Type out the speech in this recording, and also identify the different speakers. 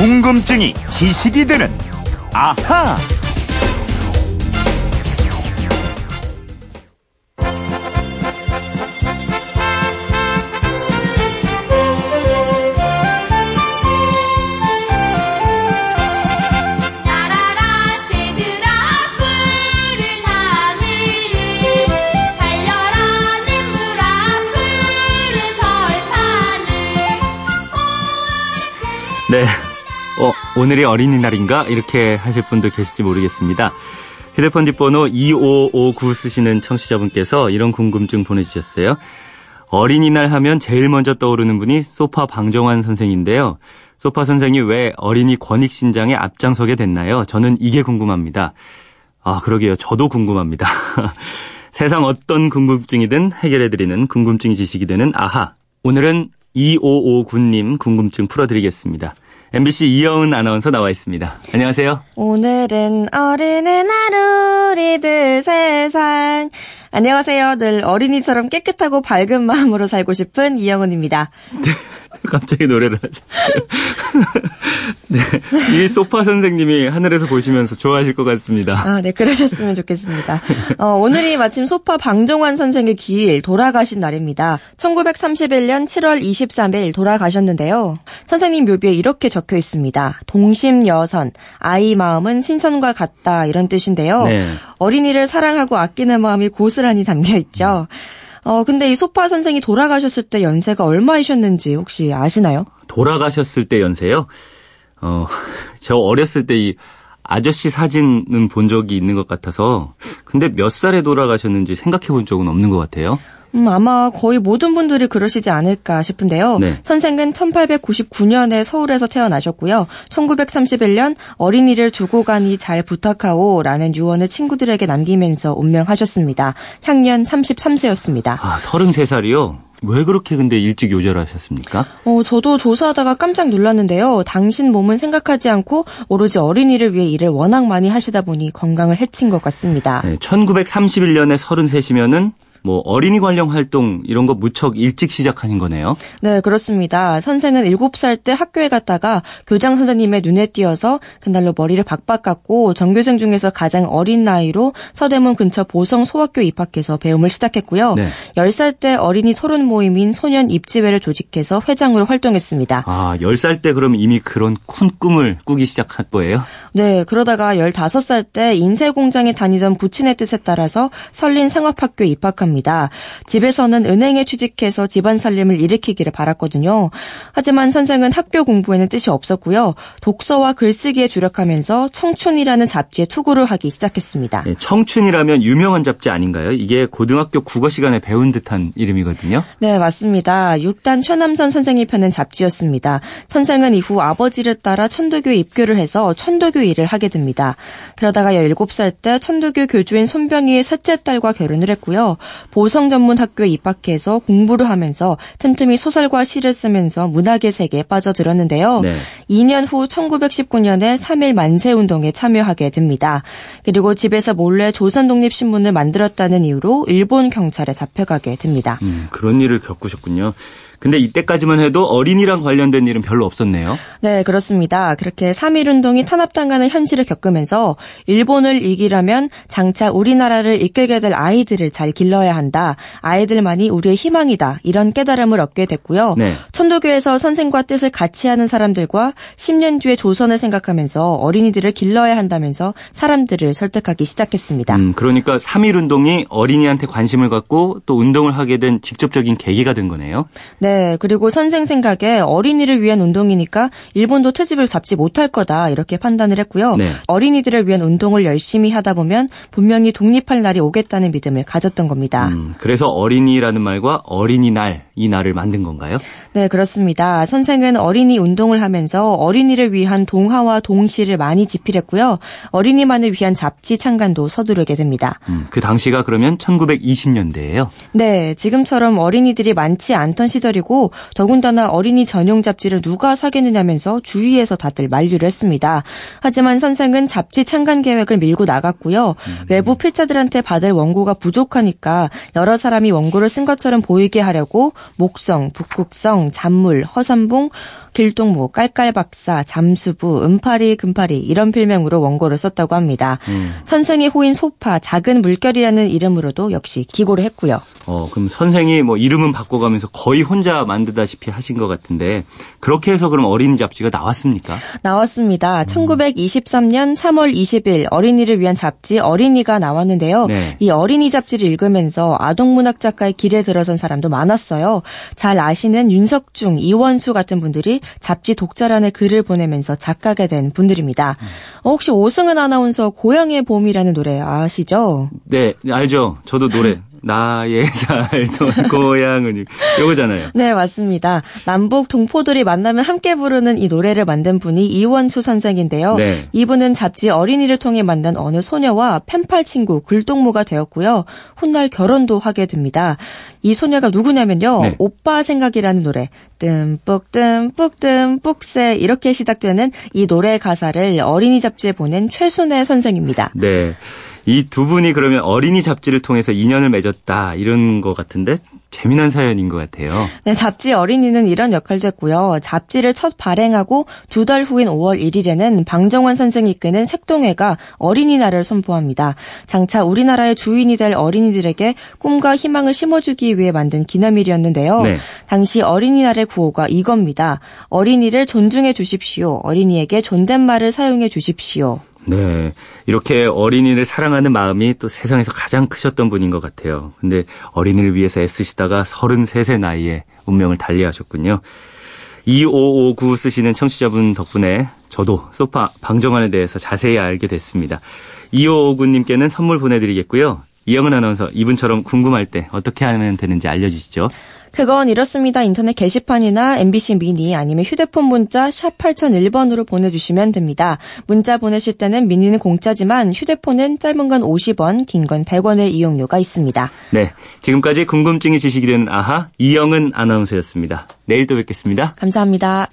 Speaker 1: 궁금증이 지식이 되는 아하.
Speaker 2: 네. 어, 오늘이 어린이날인가? 이렇게 하실 분도 계실지 모르겠습니다. 휴대폰 뒷번호 2559 쓰시는 청취자분께서 이런 궁금증 보내주셨어요. 어린이날 하면 제일 먼저 떠오르는 분이 소파 방정환 선생인데요. 소파 선생이 왜 어린이 권익 신장에 앞장서게 됐나요? 저는 이게 궁금합니다. 아, 그러게요. 저도 궁금합니다. 세상 어떤 궁금증이든 해결해드리는 궁금증 지식이 되는 아하. 오늘은 2559님 궁금증 풀어드리겠습니다. MBC 이여은 아나운서 나와 있습니다. 안녕하세요.
Speaker 3: 오늘은 어린이날 우리들 세상. 안녕하세요. 늘 어린이처럼 깨끗하고 밝은 마음으로 살고 싶은 이영은입니다.
Speaker 2: 갑자기 노래를 하셨어요. 네. 이 소파 선생님이 하늘에서 보시면서 좋아하실 것 같습니다.
Speaker 3: 아, 네, 그러셨으면 좋겠습니다. 어, 오늘이 마침 소파 방정환 선생의 기일 돌아가신 날입니다. 1931년 7월 23일 돌아가셨는데요. 선생님 묘비에 이렇게 적혀 있습니다. 동심 여선, 아이 마음은 신선과 같다 이런 뜻인데요.
Speaker 2: 네.
Speaker 3: 어린이를 사랑하고 아끼는 마음이 고스란히 담겨 있죠. 어, 근데 이 소파 선생이 돌아가셨을 때 연세가 얼마이셨는지 혹시 아시나요?
Speaker 2: 돌아가셨을 때 연세요? 어, 저 어렸을 때 이 아저씨 사진은 본 적이 있는 것 같아서 근데 몇 살에 돌아가셨는지 생각해 본 적은 없는 것 같아요.
Speaker 3: 음, 아마 거의 모든 분들이 그러시지 않을까 싶은데요.
Speaker 2: 네.
Speaker 3: 선생은 1899년에 서울에서 태어나셨고요. 1931년 어린이를 두고 가니 잘 부탁하오 라는 유언을 친구들에게 남기면서 운명하셨습니다. 향년 33세였습니다.
Speaker 2: 아, 33살이요? 왜 그렇게 근데 일찍 요절하셨습니까?
Speaker 3: 어, 저도 조사하다가 깜짝 놀랐는데요. 당신 몸은 생각하지 않고 오로지 어린이를 위해 일을 워낙 많이 하시다 보니 건강을 해친 것 같습니다.
Speaker 2: 네, 1931년에 33이면은 뭐 어린이 관련 활동 이런 거 무척 일찍 시작하신 거네요.
Speaker 3: 네, 그렇습니다. 선생은 7살 때 학교에 갔다가 교장 선생님의 눈에 띄어서 그날로 머리를 박박 깎고 전교생 중에서 가장 어린 나이로 서대문 근처 보성 소학교에 입학해서 배움을 시작했고요.
Speaker 2: 네.
Speaker 3: 10살 때 어린이 토론 모임인 소년 입지회를 조직해서 회장으로 활동했습니다.
Speaker 2: 아, 10살 때 그럼 이미 그런 큰 꿈을 꾸기 시작한 거예요?
Speaker 3: 네, 그러다가 15살 때 인쇄 공장에 다니던 부친의 뜻에 따라서 설린 상업학교에 입학 합니다. 집에서는 은행에 취직해서 집안 살림을 일으키기를 바랐거든요. 하지만 선생은 학교 공부에는 뜻이 없었고요. 독서와 글쓰기에 주력하면서 청춘이라는 잡지에 투구를 하기 시작했습니다.
Speaker 2: 네, 청춘이라면 유명한 잡지 아닌가요? 이게 고등학교 국어 시간에 배운 듯한 이름이거든요.
Speaker 3: 네, 맞습니다. 6단 최남선 선생이 펴낸 잡지였습니다. 선생은 이후 아버지를 따라 천도교에 입교를 해서 천도교 일을 하게 됩니다. 그러다가 17살 때 천도교 교주인 손병희의 셋째 딸과 결혼을 했고요. 보성 전문 학교에 입학해서 공부를 하면서 틈틈이 소설과 시를 쓰면서 문학의 세계에 빠져들었는데요.
Speaker 2: 네.
Speaker 3: 2년 후 1919년에 3일 만세 운동에 참여하게 됩니다. 그리고 집에서 몰래 조선 독립 신문을 만들었다는 이유로 일본 경찰에 잡혀가게 됩니다.
Speaker 2: 음, 그런 일을 겪으셨군요. 근데 이때까지만 해도 어린이랑 관련된 일은 별로 없었네요.
Speaker 3: 네, 그렇습니다. 그렇게 3.1 운동이 탄압당하는 현실을 겪으면서 일본을 이기려면 장차 우리나라를 이끌게 될 아이들을 잘 길러야 한다. 아이들만이 우리의 희망이다. 이런 깨달음을 얻게 됐고요.
Speaker 2: 네.
Speaker 3: 천도교에서 선생과 뜻을 같이 하는 사람들과 10년 뒤의 조선을 생각하면서 어린이들을 길러야 한다면서 사람들을 설득하기 시작했습니다.
Speaker 2: 음, 그러니까 3.1 운동이 어린이한테 관심을 갖고 또 운동을 하게 된 직접적인 계기가 된 거네요.
Speaker 3: 네, 그리고 선생 생각에 어린이를 위한 운동이니까 일본도 트집을 잡지 못할 거다 이렇게 판단을 했고요.
Speaker 2: 네.
Speaker 3: 어린이들을 위한 운동을 열심히 하다 보면 분명히 독립할 날이 오겠다는 믿음을 가졌던 겁니다.
Speaker 2: 음, 그래서 어린이라는 말과 어린이날 이 날을 만든 건가요?
Speaker 3: 네, 그렇습니다. 선생은 어린이 운동을 하면서 어린이를 위한 동화와 동시를 많이 집필했고요. 어린이만을 위한 잡지 창간도 서두르게 됩니다.
Speaker 2: 음, 그 당시가 그러면 1920년대예요.
Speaker 3: 네, 지금처럼 어린이들이 많지 않던 시절이 고 더군다나 어린이 전용 잡지를 누가 사겠느냐면서 주위에서 다들 만류를 했습니다. 하지만 선생은 잡지 창간 계획을 밀고 나갔고요. 외부 필자들한테 받을 원고가 부족하니까 여러 사람이 원고를 쓴 것처럼 보이게 하려고 목성, 북극성, 잔물, 허삼봉 길동무, 깔깔박사, 잠수부, 은파리, 금파리 이런 필명으로 원고를 썼다고 합니다.
Speaker 2: 음.
Speaker 3: 선생의 호인 소파, 작은 물결이라는 이름으로도 역시 기고를 했고요.
Speaker 2: 어, 그럼 선생이 뭐 이름은 바꿔가면서 거의 혼자 만드다시피 하신 것 같은데 그렇게 해서 그럼 어린이 잡지가 나왔습니까?
Speaker 3: 나왔습니다. 1923년 3월 20일 어린이를 위한 잡지 어린이가 나왔는데요.
Speaker 2: 네.
Speaker 3: 이 어린이 잡지를 읽으면서 아동문학 작가의 길에 들어선 사람도 많았어요. 잘 아시는 윤석중, 이원수 같은 분들이 잡지 독자란에 글을 보내면서 작가가 된 분들입니다. 어, 혹시 오승은 아나운서 고향의 봄이라는 노래 아시죠?
Speaker 2: 네, 알죠. 저도 노래 나의 살던 고향은 요거잖아요.
Speaker 3: 네, 맞습니다. 남북 동포들이 만나면 함께 부르는 이 노래를 만든 분이 이원수 선생인데요.
Speaker 2: 네.
Speaker 3: 이분은 잡지 어린이를 통해 만난 어느 소녀와 펜팔 친구 글동무가 되었고요. 훗날 결혼도 하게 됩니다. 이 소녀가 누구냐면요.
Speaker 2: 네.
Speaker 3: 오빠 생각이라는 노래. 뜸뿍 뜸뿍 뜸뿍새 이렇게 시작되는 이 노래 가사를 어린이 잡지에 보낸 최순애 선생입니다.
Speaker 2: 네. 이 두 분이 그러면 어린이 잡지를 통해서 인연을 맺었다 이런 것 같은데 재미난 사연인 것 같아요.
Speaker 3: 네, 잡지 어린이는 이런 역할도 했고요. 잡지를 첫 발행하고 두 달 후인 5월 1일에는 방정환 선생이 이끄는 색동회가 어린이날을 선포합니다. 장차 우리나라의 주인이 될 어린이들에게 꿈과 희망을 심어주기 위해 만든 기념일이었는데요.
Speaker 2: 네.
Speaker 3: 당시 어린이날의 구호가 이겁니다. 어린이를 존중해 주십시오. 어린이에게 존댓말을 사용해 주십시오.
Speaker 2: 네. 이렇게 어린이를 사랑하는 마음이 또 세상에서 가장 크셨던 분인 것 같아요. 근데 어린이를 위해서 애쓰시다가 33세 나이에 운명을 달리하셨군요. 2559 쓰시는 청취자분 덕분에 저도 소파 방정환에 대해서 자세히 알게 됐습니다. 2559님께는 선물 보내드리겠고요. 이영은 아나운서 이분처럼 궁금할 때 어떻게 하면 되는지 알려주시죠.
Speaker 3: 그건 이렇습니다. 인터넷 게시판이나 MBC 미니 아니면 휴대폰 문자 샵 8001번으로 보내주시면 됩니다. 문자 보내실 때는 미니는 공짜지만 휴대폰은 짧은 건 50원, 긴 건 100원의 이용료가 있습니다.
Speaker 2: 네. 지금까지 궁금증이 지식이 되는 아하 이영은 아나운서였습니다. 내일 또 뵙겠습니다.
Speaker 3: 감사합니다.